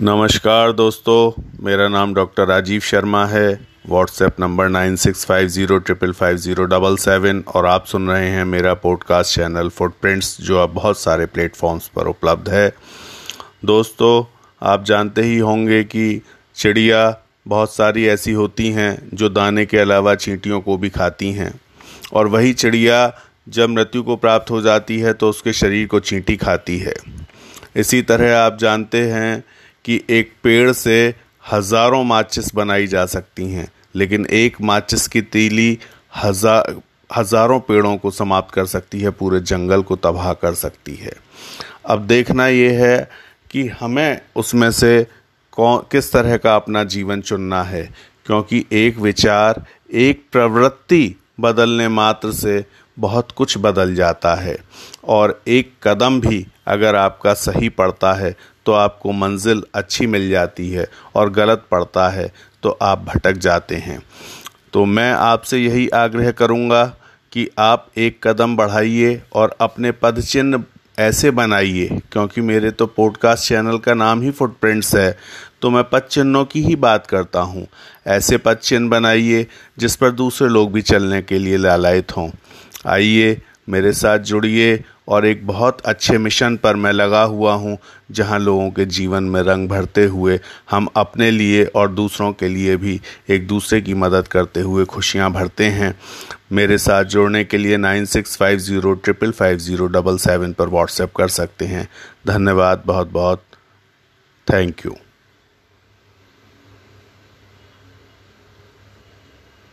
नमस्कार दोस्तों, मेरा नाम डॉक्टर राजीव शर्मा है WhatsApp number nine six five zero triple five zero double seven और आप सुन रहे हैं मेरा पॉडकास्ट चैनल फुटप्रिंट्स जो अब बहुत सारे प्लेटफॉर्म्स पर उपलब्ध है। दोस्तों, आप जानते ही होंगे कि चिड़िया बहुत सारी ऐसी होती हैं जो दाने के अलावा चींटियों को भी खाती हैं। और वही चिड़िया जब मृत्यु को प्राप्त हो जाती है तो उसके शरीर को चींटी खाती है। इसी तरह आप जानते हैं कि एक पेड़ से हज़ारों माचिस बनाई जा सकती हैं, लेकिन एक माचिस की तीली हज़ार हज़ारों पेड़ों को समाप्त कर सकती है, पूरे जंगल को तबाह कर सकती है। अब देखना ये है कि हमें उसमें से कौन किस तरह का अपना जीवन चुनना है, क्योंकि एक विचार, एक प्रवृत्ति बदलने मात्र से बहुत कुछ बदल जाता है। और एक कदम भी अगर आपका सही पड़ता है तो आपको मंजिल अच्छी मिल जाती है और गलत पड़ता है तो आप भटक जाते हैं। तो मैं आपसे यही आग्रह करूँगा कि आप एक कदम बढ़ाइए और अपने पद चिन्ह ऐसे बनाइए क्योंकि मेरे तो पॉडकास्ट चैनल का नाम ही फुटप्रिंट्स है तो मैं पद चिन्हों की ही बात करता हूँ। ऐसे पद चिन्ह बनाइए जिस पर दूसरे लोग भी चलने के लिए लालायित हों। आइए, मेरे साथ जुड़िए और एक बहुत अच्छे मिशन पर मैं लगा हुआ हूँ, जहाँ लोगों के जीवन में रंग भरते हुए हम अपने लिए और दूसरों के लिए भी एक दूसरे की मदद करते हुए खुशियाँ भरते हैं। मेरे साथ जुड़ने के लिए nine six five zero triple five zero double seven पर व्हाट्सएप कर सकते हैं। धन्यवाद, बहुत बहुत। Thank you.